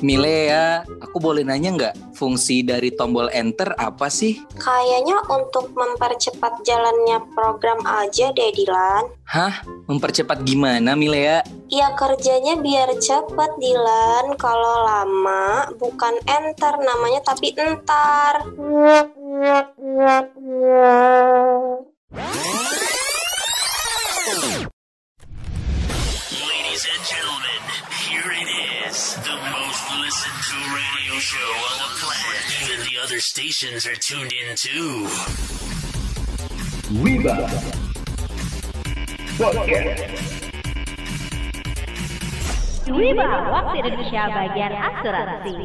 Milea, aku boleh nanya nggak fungsi dari tombol enter apa sih? Kayaknya untuk mempercepat jalannya program aja deh Dilan. Hah? Mempercepat gimana Milea? Ya kerjanya biar cepet Dilan. Kalau lama bukan enter namanya tapi entar. Show on the planet. Even the other stations are tuned in too. Podcast waktu Indonesia bagian asuransi.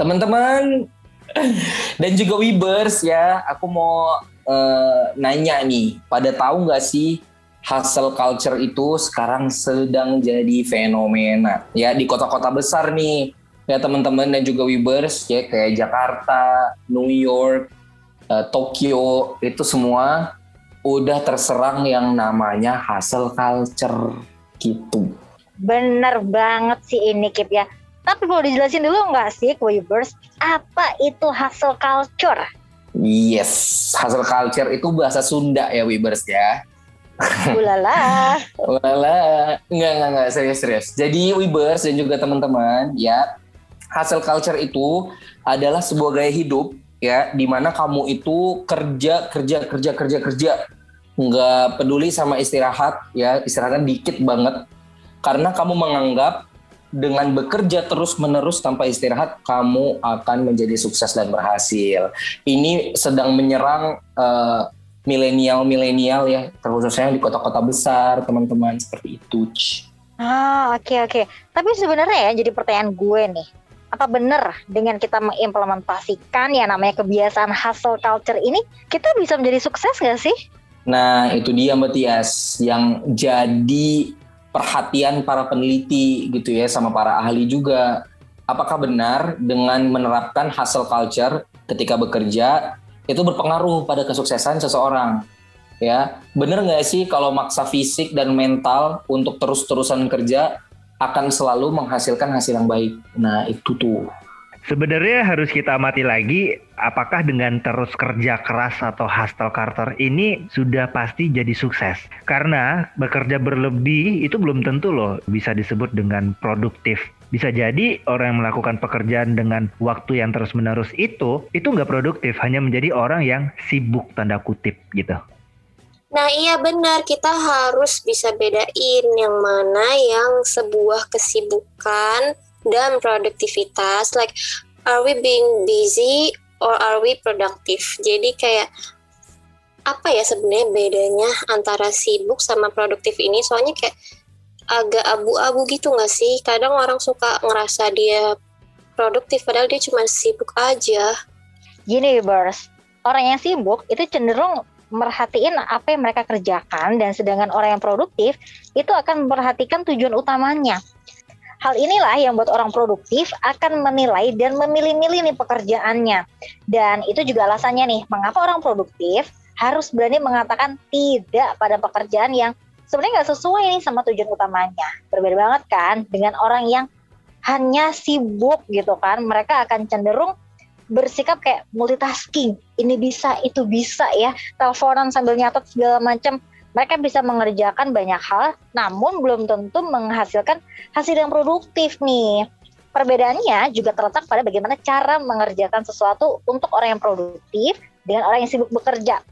Teman-teman dan juga Webers ya, aku mau eh, nanya nih, pada tahu nggak sih hustle culture itu sekarang sedang jadi fenomena ya di kota-kota besar nih ya teman-teman dan juga Webers ya kayak Jakarta, New York, eh, Tokyo itu semua udah terserang yang namanya hustle culture gitu. Bener banget sih ini Kip ya. Tapi mau dijelasin dulu nggak sih Weavers, apa itu hustle culture? Yes, hustle culture itu bahasa Sunda ya Webers ya. Ulala. Wala, enggak enggak enggak serius serius. Jadi Webers dan juga teman-teman ya, hustle culture itu adalah sebuah gaya hidup ya, di mana kamu itu kerja kerja kerja kerja kerja, nggak peduli sama istirahat ya, istirahatnya dikit banget, karena kamu menganggap dengan bekerja terus menerus tanpa istirahat kamu akan menjadi sukses dan berhasil. Ini sedang menyerang eh, milenial-milenial ya, terkhususnya di kota-kota besar, teman-teman seperti itu. Ah oke oke. Tapi sebenarnya ya jadi pertanyaan gue nih. Apa benar dengan kita mengimplementasikan ya namanya kebiasaan hustle culture ini kita bisa menjadi sukses gak sih? Nah, itu dia Mbak Tias yang jadi perhatian para peneliti gitu ya sama para ahli juga. Apakah benar dengan menerapkan hustle culture ketika bekerja itu berpengaruh pada kesuksesan seseorang? Ya, benar nggak sih kalau maksa fisik dan mental untuk terus-terusan kerja akan selalu menghasilkan hasil yang baik? Nah, itu tuh. Sebenarnya harus kita amati lagi apakah dengan terus kerja keras atau hustle culture ini sudah pasti jadi sukses. Karena bekerja berlebih itu belum tentu loh bisa disebut dengan produktif. Bisa jadi orang yang melakukan pekerjaan dengan waktu yang terus menerus itu, itu nggak produktif, hanya menjadi orang yang sibuk tanda kutip gitu. Nah iya benar kita harus bisa bedain yang mana yang sebuah kesibukan dan produktivitas. Like are we being busy or are we productive? Jadi kayak apa ya sebenarnya bedanya antara sibuk sama produktif ini? Soalnya kayak agak abu-abu gitu nggak sih? Kadang orang suka ngerasa dia produktif padahal dia cuma sibuk aja. Gini Bers, orang yang sibuk itu cenderung merhatiin apa yang mereka kerjakan dan sedangkan orang yang produktif itu akan memperhatikan tujuan utamanya. Hal inilah yang buat orang produktif akan menilai dan memilih-milih nih pekerjaannya. Dan itu juga alasannya nih, mengapa orang produktif harus berani mengatakan tidak pada pekerjaan yang sebenarnya nggak sesuai nih sama tujuan utamanya. Berbeda banget kan dengan orang yang hanya sibuk gitu kan. Mereka akan cenderung bersikap kayak multitasking. Ini bisa, itu bisa ya. Teleponan sambil nyatet segala macam. Mereka bisa mengerjakan banyak hal, namun belum tentu menghasilkan hasil yang produktif nih. Perbedaannya juga terletak pada bagaimana cara mengerjakan sesuatu untuk orang yang produktif dengan orang yang sibuk bekerja.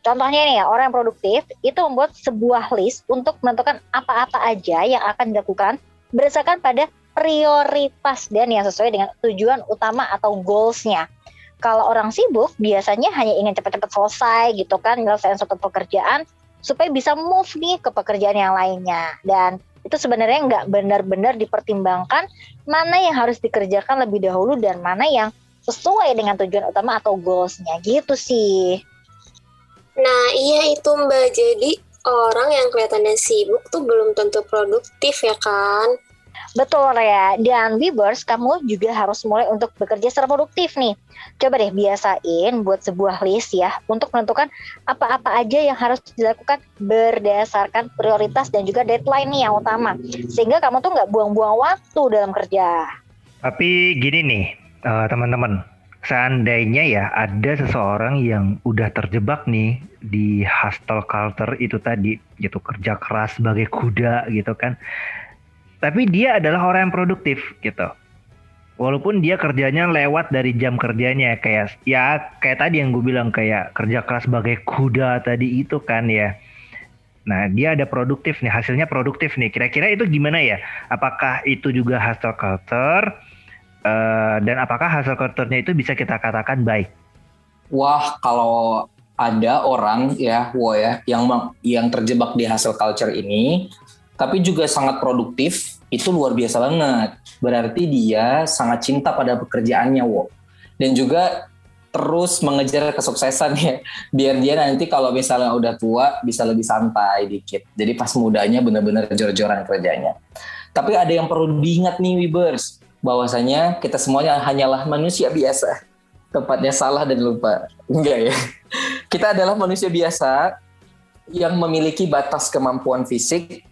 Contohnya nih orang yang produktif itu membuat sebuah list untuk menentukan apa-apa aja yang akan dilakukan berdasarkan pada prioritas dan yang sesuai dengan tujuan utama atau goalsnya. Kalau orang sibuk biasanya hanya ingin cepat-cepat selesai gitu kan menyelesaikan suatu pekerjaan supaya bisa move nih ke pekerjaan yang lainnya dan itu sebenarnya nggak benar-benar dipertimbangkan mana yang harus dikerjakan lebih dahulu dan mana yang sesuai dengan tujuan utama atau goalsnya gitu sih. Nah iya itu mbak jadi orang yang kelihatannya sibuk tuh belum tentu produktif ya kan? Betul ya, dan Webers kamu juga harus mulai untuk bekerja secara produktif nih. Coba deh biasain buat sebuah list ya untuk menentukan apa-apa aja yang harus dilakukan berdasarkan prioritas dan juga deadline nih yang utama. Sehingga kamu tuh nggak buang-buang waktu dalam kerja. Tapi gini nih, uh, teman-teman, seandainya ya ada seseorang yang udah terjebak nih di hustle culture itu tadi, gitu kerja keras sebagai kuda gitu kan tapi dia adalah orang yang produktif gitu. Walaupun dia kerjanya lewat dari jam kerjanya kayak ya kayak tadi yang gue bilang kayak kerja keras sebagai kuda tadi itu kan ya. Nah dia ada produktif nih hasilnya produktif nih. Kira-kira itu gimana ya? Apakah itu juga hasil culture uh, dan apakah hasil culture-nya itu bisa kita katakan baik? Wah kalau ada orang ya, wah ya, yang yang terjebak di hasil culture ini tapi juga sangat produktif, itu luar biasa banget. Berarti dia sangat cinta pada pekerjaannya, wo. Dan juga terus mengejar kesuksesan ya. Biar dia nanti kalau misalnya udah tua bisa lebih santai dikit. Jadi pas mudanya benar-benar jor-joran kerjanya. Tapi ada yang perlu diingat nih Wibers, bahwasanya kita semuanya hanyalah manusia biasa. Tepatnya salah dan lupa. Enggak ya. Kita adalah manusia biasa yang memiliki batas kemampuan fisik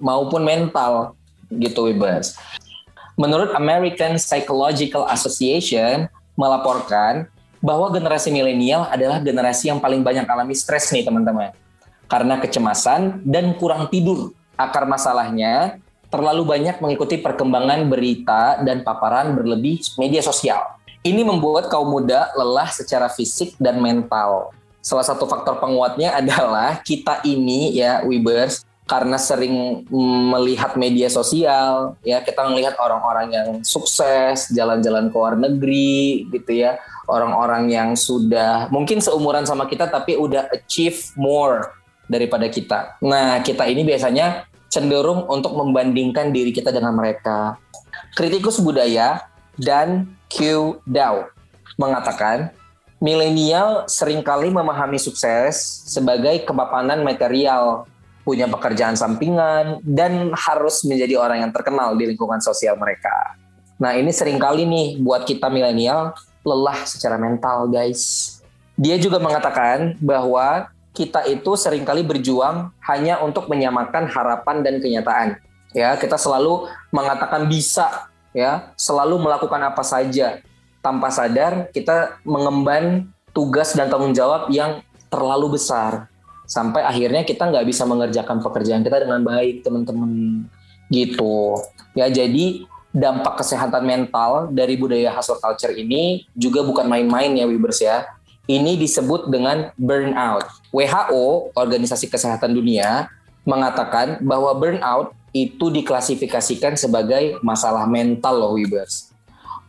maupun mental gitu Wibas. Menurut American Psychological Association melaporkan bahwa generasi milenial adalah generasi yang paling banyak alami stres nih teman-teman. Karena kecemasan dan kurang tidur. Akar masalahnya terlalu banyak mengikuti perkembangan berita dan paparan berlebih media sosial. Ini membuat kaum muda lelah secara fisik dan mental. Salah satu faktor penguatnya adalah kita ini ya Webers karena sering melihat media sosial ya kita melihat orang-orang yang sukses jalan-jalan ke luar negeri gitu ya. Orang-orang yang sudah mungkin seumuran sama kita tapi udah achieve more daripada kita. Nah kita ini biasanya cenderung untuk membandingkan diri kita dengan mereka. Kritikus budaya dan Q Dow mengatakan milenial sering kali memahami sukses sebagai kepapanan material punya pekerjaan sampingan, dan harus menjadi orang yang terkenal di lingkungan sosial mereka. Nah ini sering kali nih buat kita milenial lelah secara mental guys. Dia juga mengatakan bahwa kita itu sering kali berjuang hanya untuk menyamakan harapan dan kenyataan. Ya, kita selalu mengatakan bisa, ya, selalu melakukan apa saja tanpa sadar kita mengemban tugas dan tanggung jawab yang terlalu besar sampai akhirnya kita nggak bisa mengerjakan pekerjaan kita dengan baik teman-teman. Gitu. Ya jadi dampak kesehatan mental dari budaya hustle culture ini juga bukan main-main ya Wibers ya. Ini disebut dengan burnout. WHO Organisasi Kesehatan Dunia mengatakan bahwa burnout itu diklasifikasikan sebagai masalah mental loh Wibers.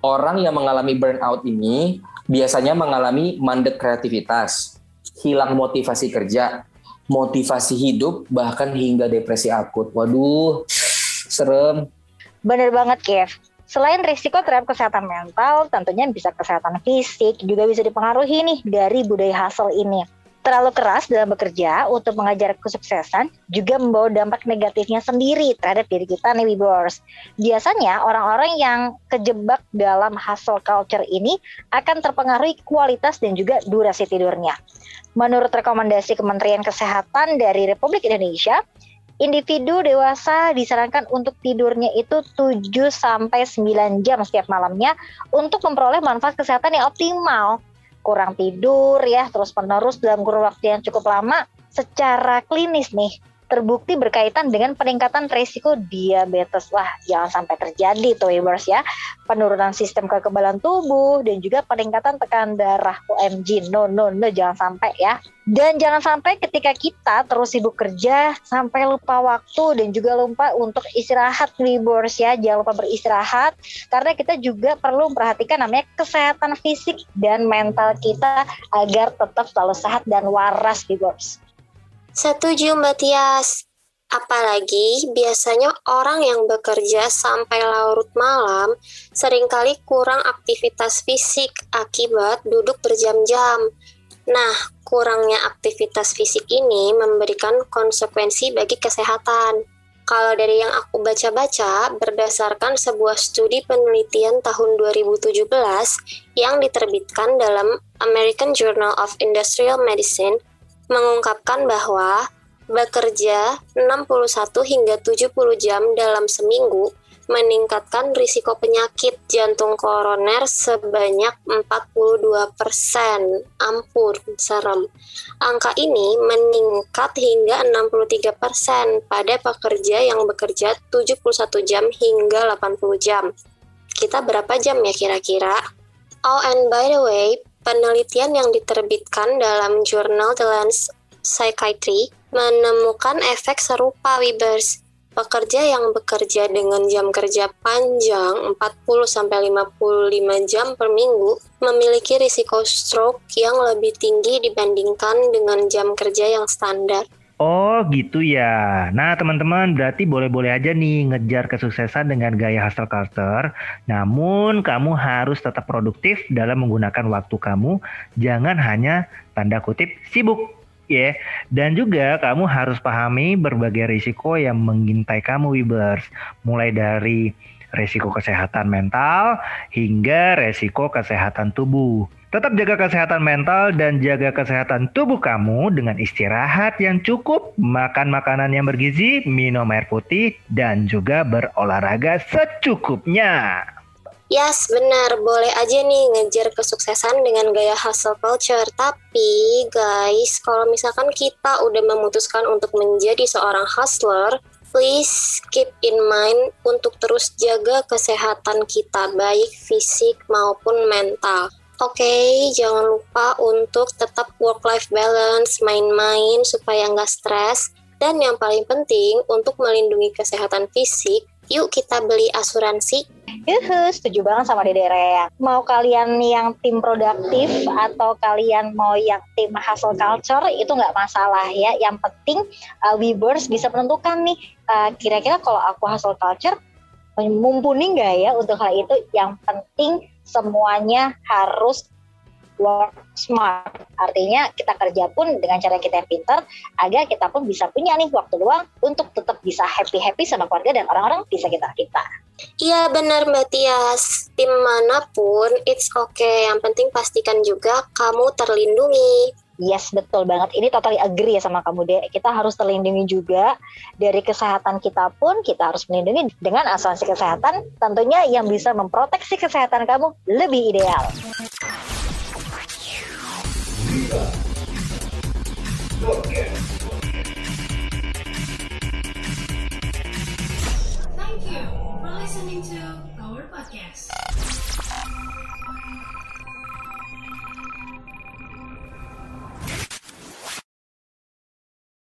Orang yang mengalami burnout ini biasanya mengalami mandek kreativitas hilang motivasi kerja motivasi hidup bahkan hingga depresi akut. Waduh, serem. Bener banget, Kev. Selain risiko terhadap kesehatan mental, tentunya bisa kesehatan fisik juga bisa dipengaruhi nih dari budaya hasil ini. Terlalu keras dalam bekerja untuk mengajar kesuksesan juga membawa dampak negatifnya sendiri terhadap diri kita nih Wibors. Biasanya orang-orang yang kejebak dalam hustle culture ini akan terpengaruhi kualitas dan juga durasi tidurnya. Menurut rekomendasi Kementerian Kesehatan dari Republik Indonesia, individu dewasa disarankan untuk tidurnya itu 7 sampai 9 jam setiap malamnya untuk memperoleh manfaat kesehatan yang optimal. Kurang tidur ya terus-menerus dalam kurun waktu yang cukup lama secara klinis nih terbukti berkaitan dengan peningkatan risiko diabetes. Wah, jangan sampai terjadi tuh Webers ya. Penurunan sistem kekebalan tubuh dan juga peningkatan tekanan darah. OMG, no no no jangan sampai ya. Dan jangan sampai ketika kita terus sibuk kerja sampai lupa waktu dan juga lupa untuk istirahat Webers ya. Jangan lupa beristirahat karena kita juga perlu memperhatikan namanya kesehatan fisik dan mental kita agar tetap selalu sehat dan waras Webers. Setuju Mbak Tias. Apalagi biasanya orang yang bekerja sampai larut malam sering kali kurang aktivitas fisik akibat duduk berjam-jam. Nah, kurangnya aktivitas fisik ini memberikan konsekuensi bagi kesehatan. Kalau dari yang aku baca-baca, berdasarkan sebuah studi penelitian tahun 2017 yang diterbitkan dalam American Journal of Industrial Medicine, mengungkapkan bahwa bekerja 61 hingga 70 jam dalam seminggu meningkatkan risiko penyakit jantung koroner sebanyak 42 persen. Ampun, serem. Angka ini meningkat hingga 63 persen pada pekerja yang bekerja 71 jam hingga 80 jam. Kita berapa jam ya kira-kira? Oh, and by the way, penelitian yang diterbitkan dalam jurnal The Lancet Psychiatry menemukan efek serupa Webers Pekerja yang bekerja dengan jam kerja panjang 40-55 jam per minggu memiliki risiko stroke yang lebih tinggi dibandingkan dengan jam kerja yang standar. Oh gitu ya. Nah teman-teman berarti boleh-boleh aja nih ngejar kesuksesan dengan gaya hustle culture. Namun kamu harus tetap produktif dalam menggunakan waktu kamu. Jangan hanya tanda kutip sibuk ya. Dan juga kamu harus pahami berbagai risiko yang mengintai kamu Wibers. Mulai dari resiko kesehatan mental hingga resiko kesehatan tubuh. Tetap jaga kesehatan mental dan jaga kesehatan tubuh kamu dengan istirahat yang cukup, makan makanan yang bergizi, minum air putih, dan juga berolahraga secukupnya. Yes, benar. Boleh aja nih ngejar kesuksesan dengan gaya hustle culture. Tapi, guys, kalau misalkan kita udah memutuskan untuk menjadi seorang hustler, please keep in mind untuk terus jaga kesehatan kita, baik fisik maupun mental. Oke, okay, jangan lupa untuk tetap work-life balance, main-main supaya nggak stres. Dan yang paling penting, untuk melindungi kesehatan fisik, yuk kita beli asuransi Yuhu, setuju banget sama Dede Rea. Mau kalian yang tim produktif atau kalian mau yang tim hustle culture itu nggak masalah ya. Yang penting uh, Weavers bisa menentukan nih uh, kira-kira kalau aku hustle culture mumpuni nggak ya untuk hal itu. Yang penting semuanya harus work smart. Artinya kita kerja pun dengan cara kita yang pintar agar kita pun bisa punya nih waktu luang untuk tetap bisa happy-happy sama keluarga dan orang-orang bisa kita kita. Iya benar Mbak Tias, tim mana pun it's okay, yang penting pastikan juga kamu terlindungi. Yes, betul banget. Ini totally agree ya sama kamu deh. Kita harus terlindungi juga dari kesehatan kita pun kita harus melindungi dengan asuransi kesehatan tentunya yang bisa memproteksi kesehatan kamu lebih ideal. Thank you for listening to our podcast.